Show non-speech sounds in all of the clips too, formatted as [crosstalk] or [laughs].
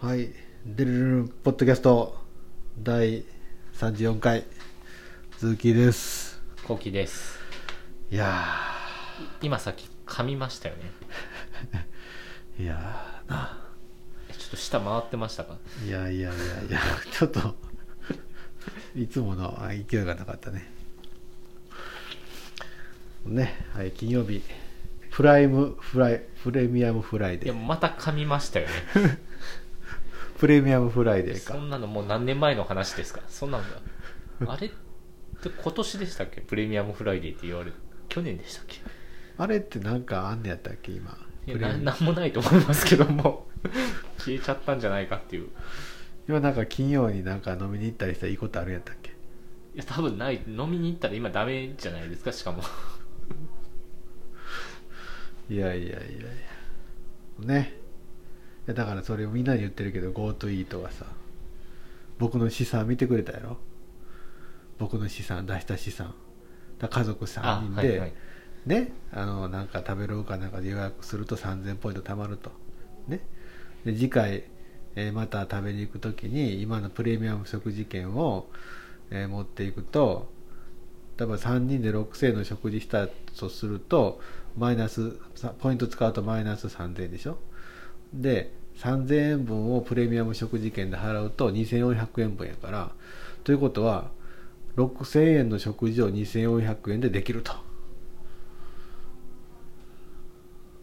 はい。デルルポッドキャスト第34回、鈴木です。コウキですいや今さっき噛みましたよねー、[laughs] いやーな。えちょっと舌回ってましたか？いやいやいやいや、ちょっと、[laughs] いつものあ勢いがなかったね。ね、はい、金曜日、プライムフライ、プレミアムフライいや。また噛みましたよね [laughs] プレミアムフライデーか。そんなのもう何年前の話ですか？そんなの。が [laughs] あれって今年でしたっけ？プレミアムフライデーって言われる去年でしたっけ？あれってなんかあんねやったっけ、今。ななんもないと思いますけども。[laughs] 消えちゃったんじゃないかっていう。今なんか金曜になんか飲みに行ったりしたらいいことあるんやったっけ？いや多分ない。飲みに行ったら今ダメじゃないですか？しかも。[laughs] いやいやいやいや。ね。いやだからそれをみんなに言ってるけど GoTo イートがさ僕の資産見てくれたやろ？僕の資産出した資産。だ家族3人で、はいはい。ねあのなんか食べログかなんかで予約すると3000ポイント貯まると。ね。で次回、えーまた食べに行く時に今のプレミアム食事券を、えー持っていくと多分3人で6000円の食事したとするとマイナスさポイント使うとマイナス3000円でしょ？で3000円分をプレミアム食事券で払うと2400円分やからということは6000円の食事を2400円でできると。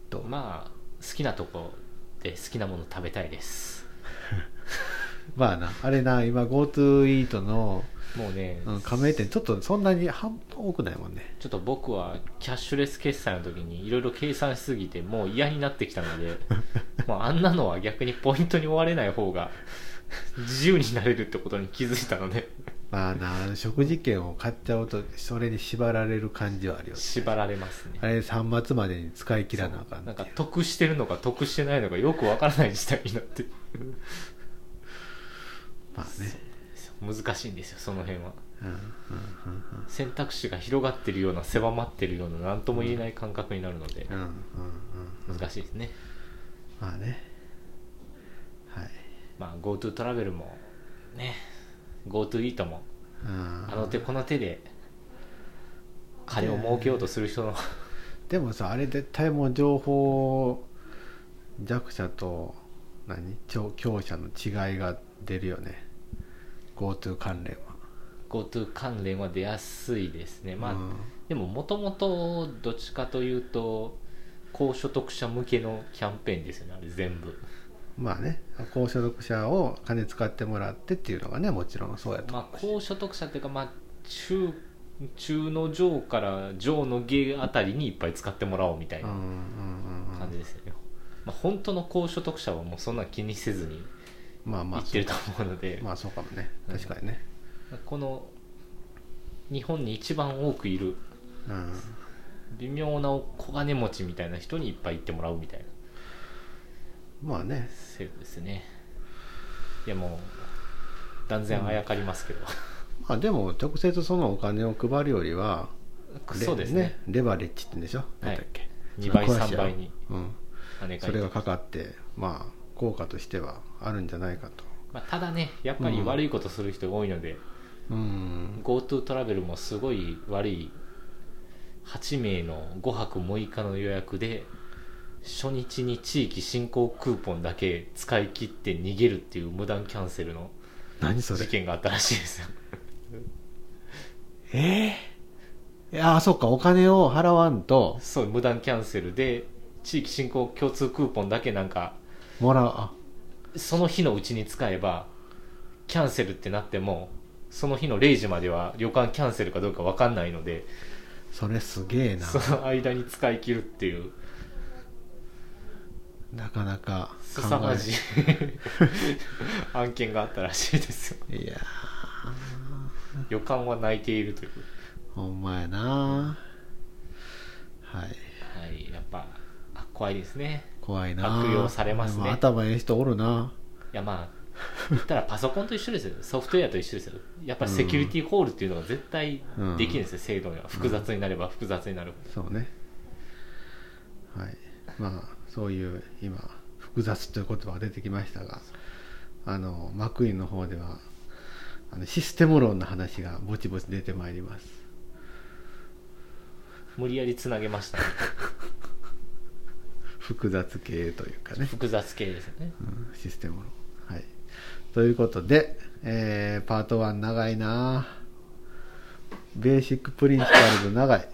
とまあ好きなとこで好きなもの食べたいです。[laughs] まあなあれな今 GoTo イートの、もうね、うん、加盟店ちょっとそんなに半分多くないもんね。ちょっと僕はキャッシュレス決済の時にいろいろ計算しすぎてもう嫌になってきたので [laughs] まああんなのは逆にポイントに追われない方が自由になれるってことに気づいたので。まあな食事券を買っちゃうとそれに縛られる感じはあるよね。縛られますね。あれ3月までに使い切らなあかんなんか得してるのか得してないのかよくわからない時代になって。まあね難しいんですよその辺は。うんうんうんうん。選択肢が広がってるような狭まってるような何とも言えない感覚になるのでうんうんうん難しいですね。まあね。はい。まあ GoTo トラベルもね GoTo イートもうん。あの手この手で金を儲けようとする人のでもさあれ絶対もう情報弱者と何？強強者の違いが出るよね GoTo 関連は GoTo 関連は出やすいですね。まあ、うん。でももともとどっちかというと高所得者向けのキャンペーンですよねあれ全部。まあね高所得者を金使ってもらってっていうのがねもちろんそうやとまあ高所得者っていうかまあ中中の上から上の下あたりにいっぱい使ってもらおうみたいな感じですよね、まあ、本当の高所得者はもうそんな気にせずにまあまあ言ってると思うので、まあそうかもね。うん確かにね。この日本に一番多くいるうん。微妙な小金持ちみたいな人にいっぱい行ってもらうみたいな。まあね。制度ですね。いやもう断然あやかりますけど、まあでも直接そのお金を配るよりはレそうですね。レバレッジって言うんでしょ？はい何だっけ？2倍詳しい3倍にうん。それがかかってまあ効果としてはあるんじゃないかと。まあ、ただねやっぱり悪いことする人が多いので、うん。GoTo トラベルもすごい悪い8名の5泊6日の予約で初日に地域振興クーポンだけ使い切って逃げるっていう無断キャンセルの何それ？事件があったらしいですよ。[laughs] え？えいやあそっか。お金を払わんと。そう無断キャンセルで地域振興共通クーポンだけなんかもらう。あその日のうちに使えばキャンセルってなってもその日の0時までは旅館キャンセルかどうか分かんないのでそれすげえな。その間に使い切るっていう。なかなか考凄まじい。[laughs] 案件があったらしいですよ。えいや予感は泣いているという。ーほんまやな。はい。はいやっぱあ怖いですね怖いな。悪用されますね。でも頭ええ人おるな。いやまあ言ったらパソコンと一緒ですよ。ソフトウェアと一緒ですよ。やっぱりセキュリティホールっていうのが絶対できるんですよ、制度が。複雑になれば複雑になるそうね。はい。まあそういう今複雑という言葉が出てきましたがあのマクイーンの方ではあのシステム論の話がぼちぼち出てまいります。無理やりつなげましたね複雑系というかね、複雑系ですね。うんシステム論はい。ということで、えーパート1長いな。Basic Principles 長い。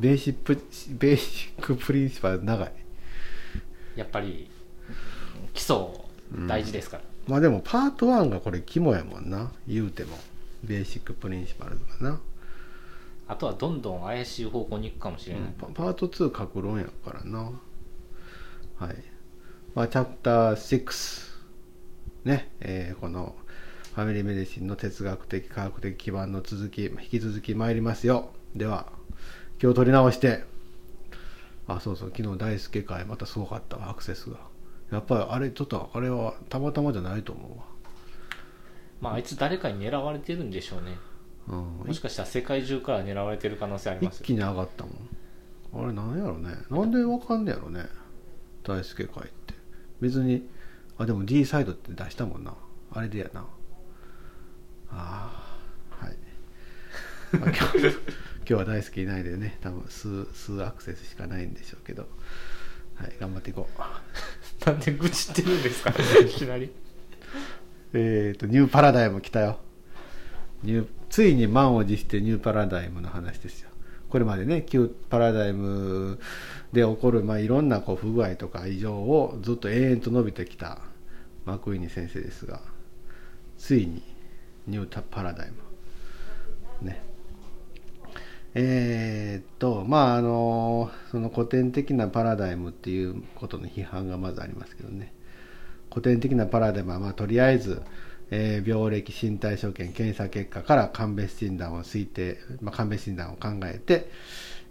Basic Basic Principles 長い。やっぱり基礎大事ですから、まあでもパート1がこれ肝やもんな。言うても。 Basic Principles がな、あとはどんどん怪しい方向に行くかもしれない、パパート2各論やからな。はいまあチャプター6ねえーこのファミリーメディシンの哲学的科学的基盤の続き引き続き参りますよ。では今日取り直して。あそうそう昨日大輔会またすごかったわアクセスが。やっぱりあれちょっとあれはたまたまじゃないと思まああいつ誰かに狙われてるんでしょうね。うわ、うん、もしかしたら世界中から狙われてる可能性ありますよ一気に上がったもん。あれなんやろね。なんでわかんねやろね。大輔会って別にあでも D サイドって出したもんな。あれでやな。ああはい、まあ今日 [laughs] 今日は大好きいないでね。多分数数アクセスしかないんでしょうけど。はい頑張っていこう。[laughs] なんで愚痴ってるんですか？いきなり。[laughs] えっ、とニューパラダイム来たよ。ニューついに満を持してニューパラダイムの話ですよこれまでね旧パラダイムで起こる、まあ、いろんなこう不具合とか異常をずっと永遠と伸びてきたマクイーニ先生ですがついにニュータパラダイム。ね。えーっとまああのその古典的なパラダイムっていうことの批判がまずありますけどね。古典的なパラダイムは、まあ、とりあえず、えー病歴身体所見検査結果から鑑別診断を推定、まあ、鑑別診断を考えて、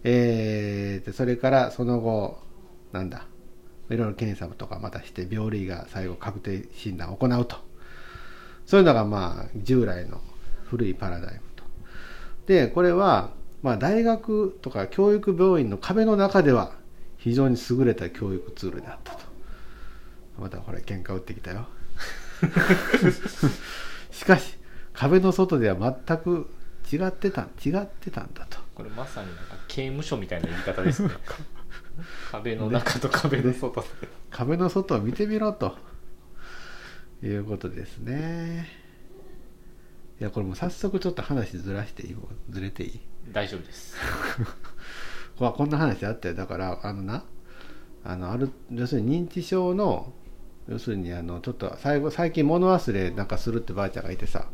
えーでそれからその後なんだいろいろ検査とかまたして病類が最後確定診断を行うと。そういうのがまあ従来の古いパラダイムと。でこれはまあ大学とか教育病院の壁の中では非常に優れた教育ツールであったと。またこれ喧嘩売ってきたよ。[laughs] しかし壁の外では全く違ってた違ってたんだと。これまさになんか刑務所みたいな言い方ですね。[laughs] 壁の中と壁の外で。壁の外を見てみろと。いうことですね。いやこれもう早速ちょっと話ずらしていいずれていい？大丈夫です。[laughs] ここんな話あったよ。だからあのなあのある要するに認知症の要するにあのちょっと最後最近物忘れなんかするってばあちゃんがいてさ。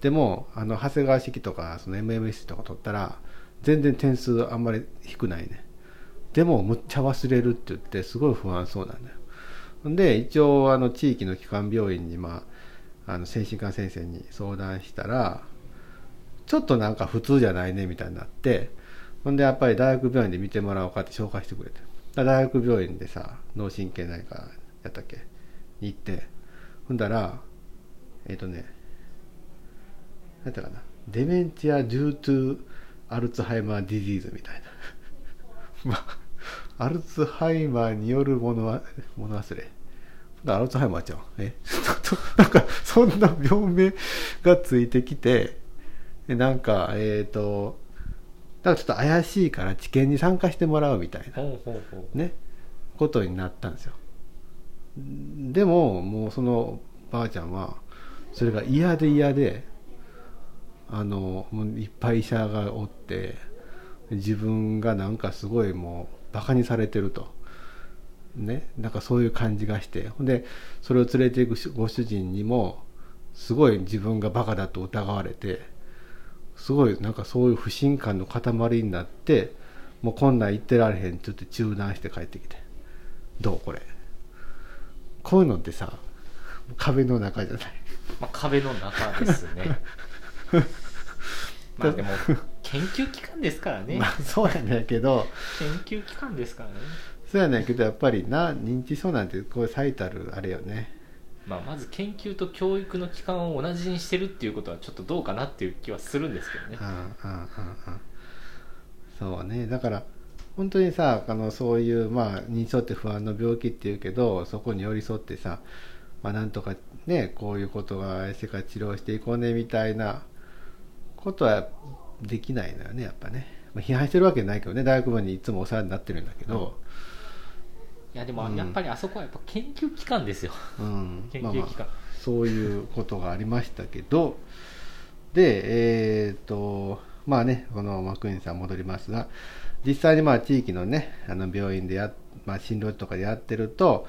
でもあの長谷川式とかその MMS とか取ったら全然点数あんまり低ないね。でもむっちゃ忘れるって言ってすごい不安そうなんだよ。ほんで一応あの地域の基幹病院にまああの精神科先生に相談したらちょっとなんか普通じゃないねみたいになってほんでやっぱり大学病院で見てもらおうかって紹介してくれて。大学病院でさ脳神経内科やったっけ？行ってほんだらえっ、とね何やったかな dementia due to Alzheimer disease みたいな。[laughs] まあアルツハイマーによる物は物忘れ。アルツハイマーちゃんえ？[laughs] なんかそんな病名がついてきてでなんかえっ、とだからちょっと怪しいから治験に参加してもらうみたいな。ね。ことになったんですよでももうそのばあちゃんはそれが嫌で嫌であのもういっぱい医者がおって自分がなんかすごいもうバカにされてると。ねなんかそういう感じがして。ほんでそれを連れていくご主人にもすごい自分がバカだと疑われてすごいなんかそういう不信感の塊になってもうこんなん言ってられへんって言って中断して帰ってきて。どうこれ。こういうのってさ壁の中じゃない。まあ、壁の中ですね。[laughs] まあでも研究機関ですからね。まあそうやねんけど。研究機関ですからね。そうやねんけどやっぱりな認知症なんてこう最たるあれよね。まあ、まず研究と教育の機関を同じにしてるっていうことはちょっとどうかなっていう気はするんですけどね。うんうんうんうん。そうね。だから本当にさあのそういうまあ認知症って不安の病気っていうけどそこに寄り添ってさまあ、なんとかねこういうことが世界治療していこうねみたいなことはできないのよねやっぱね、まあ、批判してるわけないけどね大学部にいつもお世話になってるんだけど、いやでもやっぱりあそこはやっぱ研究機関ですよ、うん。研究機関、まあまあそういうことがありましたけど。でえっ、とまあねこの幕院さん戻りますが実際にまあ地域のねあの病院でや、まあ、診療所とかでやってると、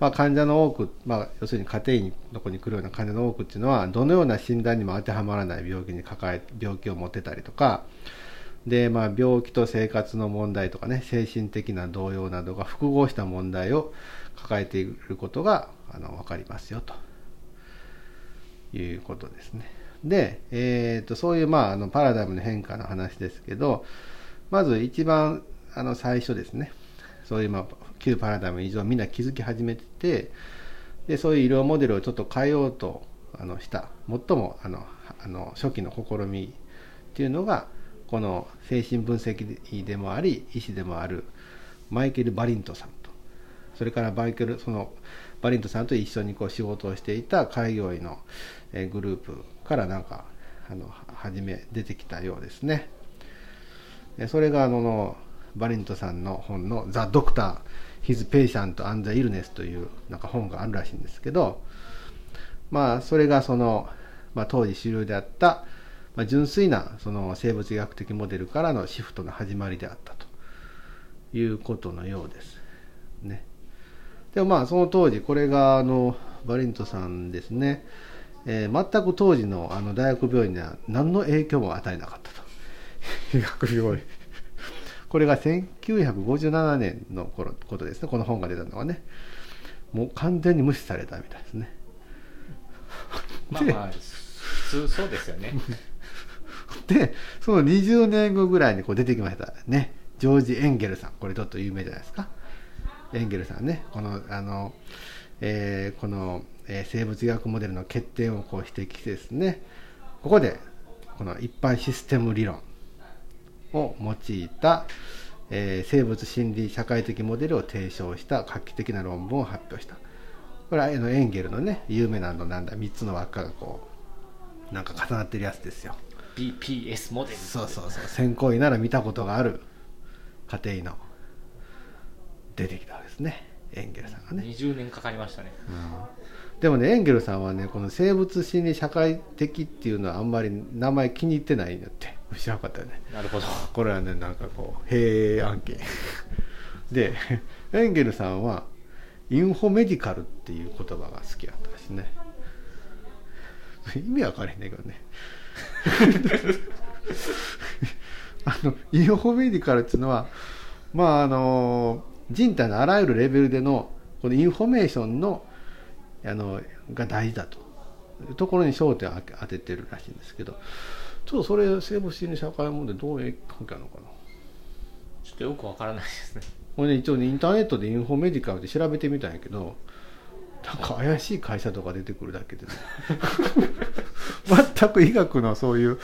まあ、患者の多く、まあ、要するに家庭医のとこに来るような患者の多くっていうのはどのような診断にも当てはまらない病気に抱え病気を持ってたりとかで、まあ、病気と生活の問題とかね精神的な動揺などが複合した問題を抱えていることがあの分かりますよということですね。で、えー、とそういう、まあ、あのパラダイムの変化の話ですけどまず一番あの最初ですね。そういう、まあ、旧パラダイム以上みんな気づき始めててでそういう医療モデルをちょっと変えようとあのした。最もあのあの初期の試みっていうのがこの精神分析でもあり医師でもあるマイケル・バリントさんと。それからバイケルそのバリントさんと一緒にこう仕事をしていた開業医のグループからなんかあの初め出てきたようですね。それがあのバリントさんの本の「ザ・ドクター・ヒズ・ペイシャント・アン・ザ・イルネス」というなんか本があるらしいんですけどまあそれがその、まあ、当時主流であった、まあ、純粋なその生物学的モデルからのシフトの始まりであったということのようです。ね、でもまあその当時これがあのバリントさんですねえー、全く当時のあの大学病院には何の影響も与えなかったと。医学病院。これが1957年の頃ことですね、この本が出たのはね。もう完全に無視されたみたいですね。[laughs] まあまあ、普通そうですよね。[laughs] で、その20年後ぐらいにこう出てきましたね。ジョージ・エンゲルさん。これちょっと有名じゃないですか。エンゲルさんね。この、あの、えー、この、えー、生物学モデルの欠点をこう指摘してですねここでこの一般システム理論を用いた、えー、生物心理社会的モデルを提唱した画期的な論文を発表した。これはエンゲルのね有名なのなんだ3つの輪っかがこうなんか重なってるやつですよ。BPS モデル。そうそうそう。先行医なら見たことがある家庭医の出てきたわけですね。エンゲルさんがね。20年かかりましたね、うん、でもねエンゲルさんはねこの生物心理社会的っていうのはあんまり名前気に入ってないんだって知らなかったよね。なるほど。これはねなんかこう平案件。[laughs] でエンゲルさんはインフォメディカルっていう言葉が好きだったしね。意味わかれへんねんけどね。[laughs] あの infomedical っていうのはまああの人体のあらゆるレベルでのこのインフォメーションのあのが大事だと。いうところに焦点を当ててるらしいんですけどちょっとそれ生物心理社会問題どういう関係あるのかな？ちょっとよくわからないですね。これね一応ねインターネットで infomedical で調べてみたんやけどなんか怪しい会社とか出てくるだけでね。[laughs] 全く医学のそういう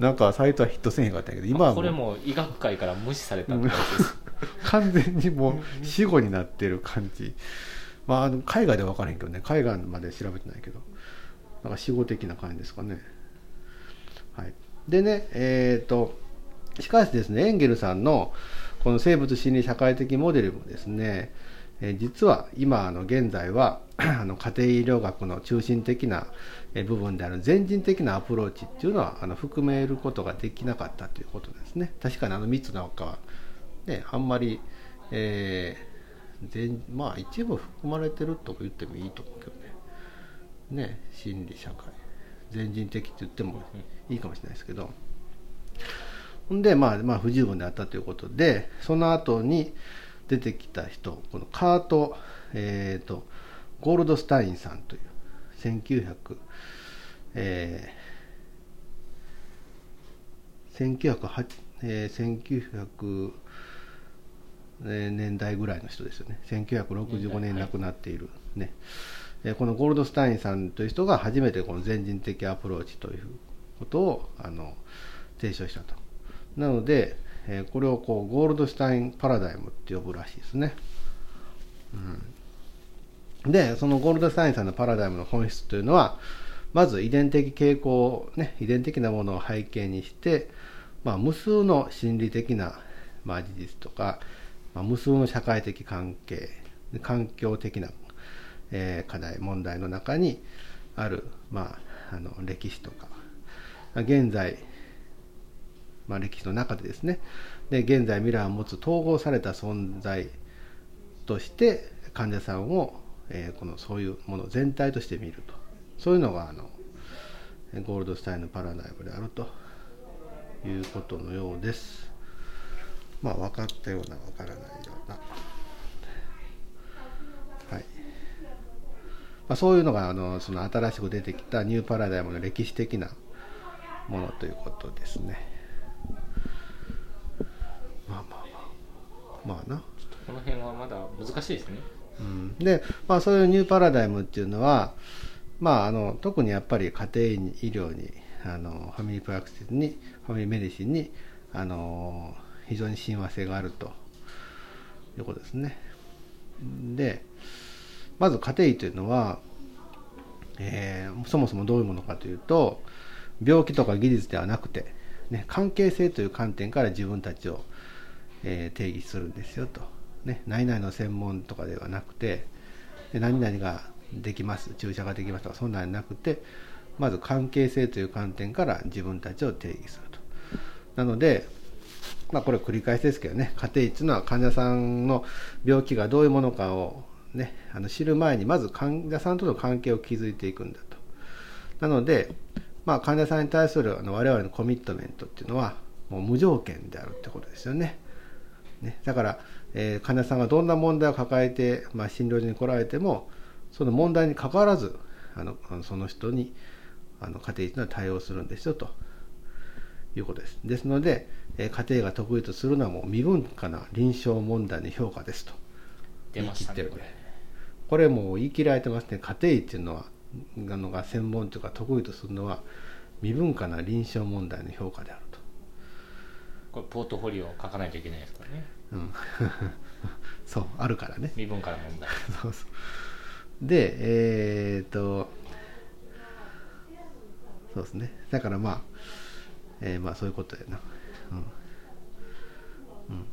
なんかサイトはヒットせんへんかったんやけど今はこれも医学界から無視された [laughs] 完全にもう死後になってる感じ。まああの海外では分からへんけどね。海外まで調べてないけど。なんか死後的な感じですかねはい。でねえっ、ー、としかしですねエンゲルさんのこの生物心理社会的モデルもですね、えー、実は今あの現在は [clears throat] あの家庭医療学の中心的な部分である全人的なアプローチっていうのはあの含めることができなかったということですね。確かにあの3つの他はね、あんまり、えー、全まあ一部含まれてると言ってもいいと思うけどね。ね心理社会。全人的って言ってもいいかもしれないですけど。ほんで、まあ、まあ不十分であったということでその後に出てきた人このカート、えーと、ゴールドスタインさんという1900えー、1908えー、1900年代ぐらいの人ですよね。1965年亡くなっているねこのゴールドスタインさんという人が初めてこの全人的アプローチということをあの提唱したと。なのでこれをこうゴールドスタインパラダイムって呼ぶらしいですね、うん、でそのゴールドスタインさんのパラダイムの本質というのはまず遺伝的傾向、ね、遺伝的なものを背景にして、まあ、無数の心理的な、まあ、事実とか、まあ、無数の社会的関係環境的な、えー、課題問題の中にある、まあ、あの歴史とか現在、まあ、歴史の中でですねで現在未来を持つ統合された存在として患者さんを、えー、このそういうもの全体として見るとそういうのがあのゴールドスタインのパラダイムであるということのようです。まあ分かったような分からないような。はいまあ、そういうのがあのその新しく出てきたニューパラダイムの歴史的なものということですね。まあまあまあまあな。この辺はまだ難しいですね。うん、で、まあ、そういうニューパラダイムっていうのは、まあ、あの特にやっぱり家庭医療にあのファミリープラクティスにファミリーメディシンにあの非常に親和性があるということですね。でまず家庭医というのは、えー、そもそもどういうものかというと病気とか技術ではなくて、ね、関係性という観点から自分たちを、えー、定義するんですよと、ね、何々の専門とかではなくてで何々ができます注射ができますとかそんなんなくてまず関係性という観点から自分たちを定義すると。なのでまあこれ繰り返しですけどね家庭医っていうのは患者さんの病気がどういうものかをねあの知る前にまず患者さんとの関係を築いていくんだと。なのでまあ患者さんに対するあの我々のコミットメントっていうのはもう無条件であるってことですよね。ねだから、えー、患者さんがどんな問題を抱えて、まあ、診療所に来られてもその問題に関わらずあのその人にあの家庭医は対応するんですよということです。ですので、え家庭が得意とするのはもう身分化な臨床問題の評価ですと言い切ってる、ね、これもう言い切られてますね。家庭医っていうのはあのが専門というか得意とするのは身分化な臨床問題の評価であると。これポートフォリオを書かないといけないですからね。うん。[laughs] そうあるからね。身分化な問題。[laughs] そうそう。でえっ、とそうですね。だからまあ、えー、まあそういうことやな。うん、うん、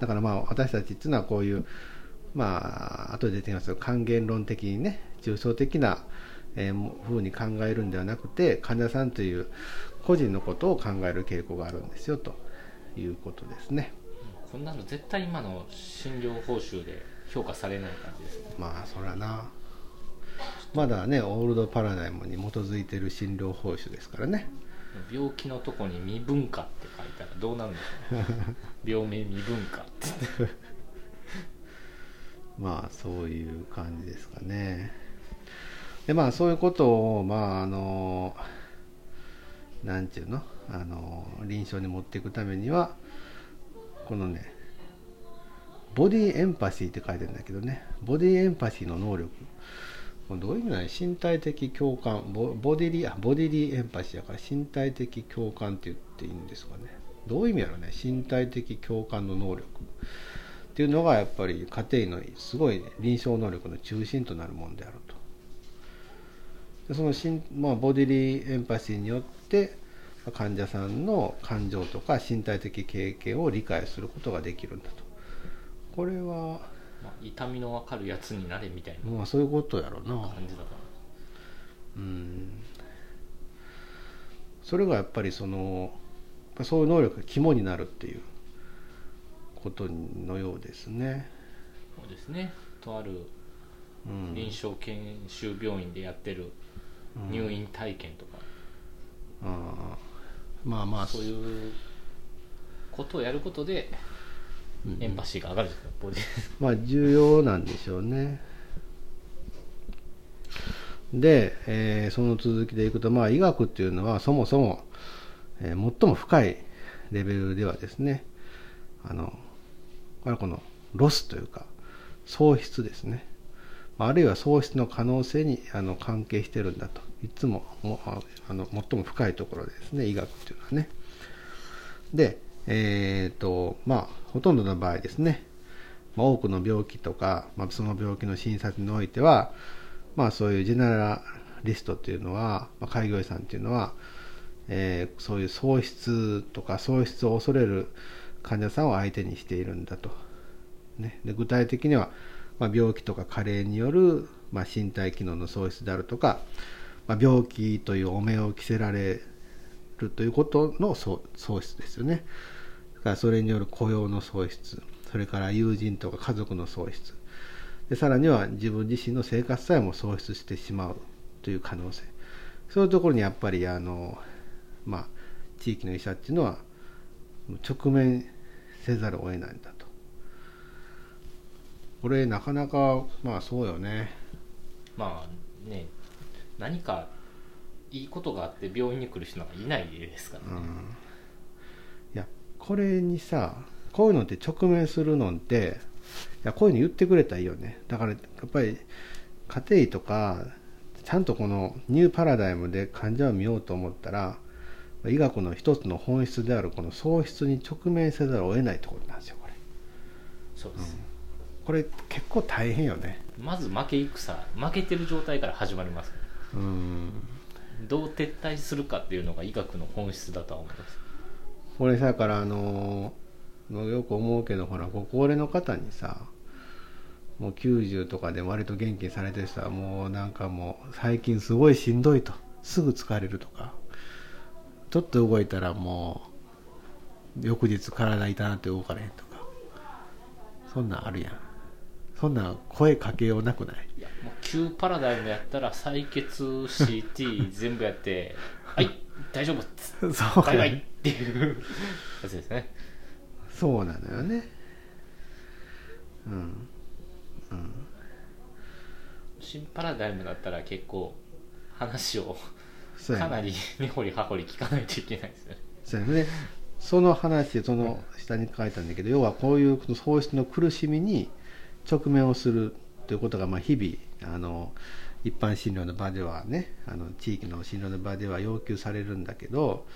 だからまあ私たちっていうのはこういうまあ後で出てきますけど還元論的にね重層的な、えー、ふうに考えるんではなくて患者さんという個人のことを考える傾向があるんですよということですね。こんなの絶対今の診療報酬で評価されない感じですね。まあそらな。まだねオールドパラダイムに基づいてる診療報酬ですからね。病気のとこに未文化って書いたらどうなるんでしょう [laughs] 病名未文化ってまあそういう感じですかね。でまあそういうことをまああのなんていうの？あの臨床に持っていくためにはこのねボディエンパシーって書いてるんだけどね。ボディエンパシーの能力。どういう意味なの？身体的共感。ボボディリボディリエンパシーだから身体的共感って言っていいんですかね。どういう意味やろね？身体的共感の能力。っていうのがやっぱり家庭のすごい臨床能力の中心となるものであると。でそのしまあ、ボディリエンパシーによって患者さんの感情とか身体的経験を理解することができるんだと。これは、まあ、痛みの分かるやつになれみたいなまあそういうことやろうな。感じだから。うん。それがやっぱりそのそういう能力が肝になるっていうことのようですね。そうですね。とある臨床研修病院でやってる入院体験とか、うん、あ。まあまあ。そういうことをやることでエンパシーが上がるんですか。ボディまあ重要なんでしょうね。で、えー、その続きでいくと、まあ、医学っていうのはそもそも、えー、最も深いレベルではですねあのこれこのロスというか喪失ですね。あるいは喪失の可能性にあの関係してるんだと。いつももあの最も深いところですね。医学っていうのはね。でえっ、ー、とまあほとんどの場合ですね。まあ、多くの病気とか、まあ、その病気の診察においては、まあ、そういうジェネラリストっていうのは、まあ、開業医さんっていうのは、えー、そういう喪失とか喪失を恐れる患者さんを相手にしているんだと。ね、で具体的には、まあ、病気とか加齢による、まあ、身体機能の喪失であるとか、まあ、病気という汚名を着せられるということの喪失ですよね。だからそれによる雇用の喪失、それから友人とか家族の喪失、でさらには自分自身の生活さえも喪失してしまうという可能性。そういうところにやっぱりあの、まあ、地域の医者っていうのは直面せざるを得ないんだと。これなかなかまあそうよね。まあね何かいいことがあって病院に来る人なんかいないですからね、うん、いやこれにさこういうのって直面するのっていやこういうの言ってくれたらいいよねだからやっぱり家庭医とかちゃんとこのニューパラダイムで患者を見ようと思ったら医学の一つの本質であるこの喪失に直面せざるを得ないところなんですよこれ。そうです、うん、これ結構大変よね。まず負け戦負けてる状態から始まります。うん。どう撤退するかっていうのが医学の本質だとは思います。これさからあのよく思うけどほらご高齢の方にさもう90とかで割と元気にされてる人はもうなんかもう最近すごいしんどいと。すぐ疲れるとかちょっと動いたらもう翌日体痛なって動かれへんとか。そんなんあるやん。そんな声かけようなくない？いやもう旧パラダイムやったら採血 CT 全部やって「[laughs] はい大丈夫」っつってバイバイっていうやつですね。そうなのよね。うん。うん。新パラダイムだったら結構話をかなり [laughs] 根掘り葉掘り聞かないといけないですよね。そうね。その話その下に書いたんだけど、要はこういう喪失の苦しみに直面をするということがまあ日々あの一般診療の場ではねあの地域の診療の場では要求されるんだけど、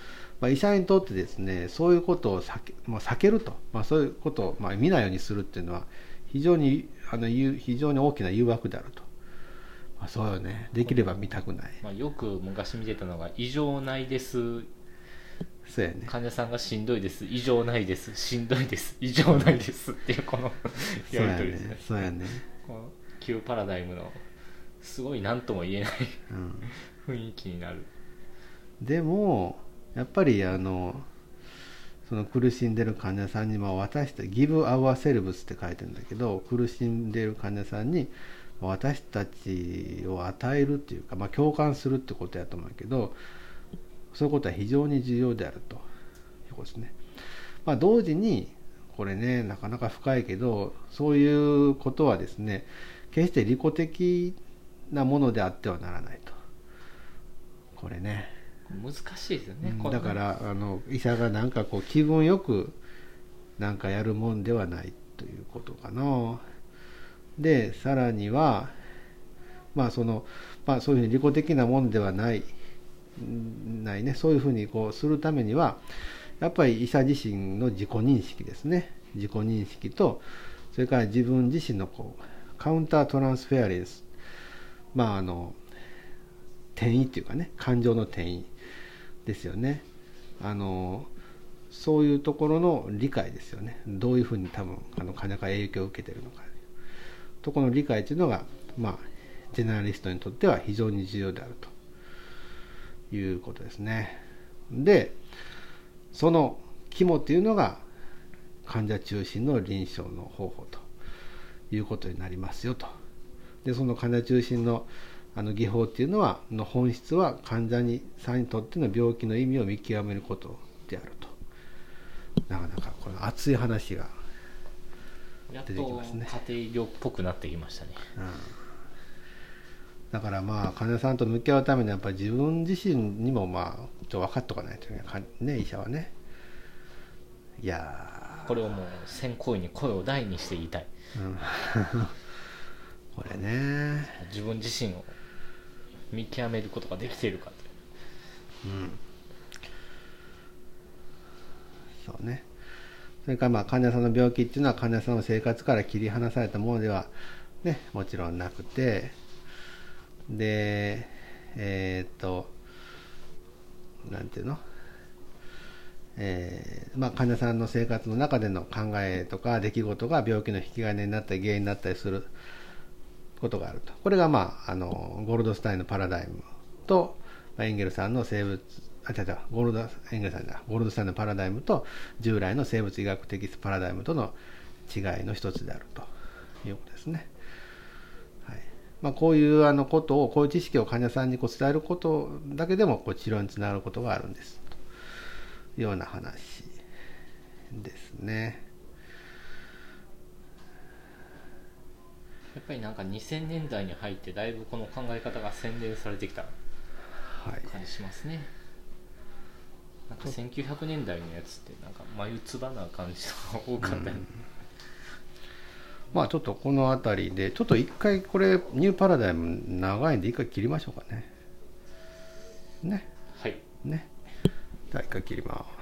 まあ、医者にとってですねそういうことを避け,、まあ、避けると、まあ、そういうことをまあ見ないようにするっていうのは非常にあの非常に大きな誘惑であると。まあ、そうよね。できれば見たくない、まあ、よく昔見てたのが「異常ないです」そうやね。患者さんがしんどいです。異常ないです。しんどいです。異常ないです。っていうこのやり取りですね。そうやね。この旧パラダイムのすごい何とも言えない、うん、雰囲気になる。でもやっぱりあのその苦しんでる患者さんにまあ私たちギブ・アワー・セルブスって書いてるんだけど苦しんでる患者さんに私たちを与えるっていうか、まあ、共感するってことやと思うけどそういうことは非常に重要であると。いうことですね。まあ、同時にこれねなかなか深いけどそういうことはですね決して利己的なものであってはならないと。これね。難しいですよね、だからあの医者がなんかこう気分よくなんかやるもんではないということかなでさらにはまあその、まあ、そういうふうに利己的なもんではないないね。そういうふうにこうするためにはやっぱり医者自身の自己認識ですね。自己認識とそれから自分自身のこうカウンタートランスフェアレンスまああの転移っていうかね感情の転移ですよね。あのそういうところの理解ですよね。どういうふうに多分あの患者から影響を受けてるのか。とこの理解っていうのがまあジェネラリストにとっては非常に重要であるということですね。で、その肝っていうのが患者中心の臨床の方法ということになりますよと。で、その患者中心のあの技法っていうのは、の本質は患者にさんにとっての病気の意味を見極めることであると。なかなかこの熱い話が出てきますね。家庭医療っぽくなってきましたね。うん。だからまあ患者さんと向き合うためにやっぱり自分自身にもまあちょっと分かっとかないとねね医者はね。いやこれをもう先行為に声を大にして言いたい、うん、[laughs] これね。自分自身を見極めることができているかとうん。そうねそれからまあ患者さんの病気っていうのは患者さんの生活から切り離されたものでは、ね、もちろんなくて。でえーっとなんていうの？えーまあ、患者さんの生活の中での考えとか出来事が病気の引き金になったり原因になったりすることがあると。これが、まあ、あのゴールドスタインのパラダイムと、まあ、エンゲルさんの生物あ違う違う。ゴールドエンゲルさんゴールドスタインのパラダイムと従来の生物医学的パラダイムとの違いの一つであるということですね。はい。まあ、こういうあのことをこういう知識を患者さんにこう伝えることだけでもこう治療につながることがあるんですというような話ですね。やっぱりなんか2000年代に入ってだいぶこの考え方が洗練されてきたはい。感じしますねなんか1900年代のやつってなんか眉唾な感じが多かったり、まあちょっとこの辺りでちょっと一回これニューパラダイム長いんで一回切りましょうかね。ね。はい。ね。じゃあ一回切ります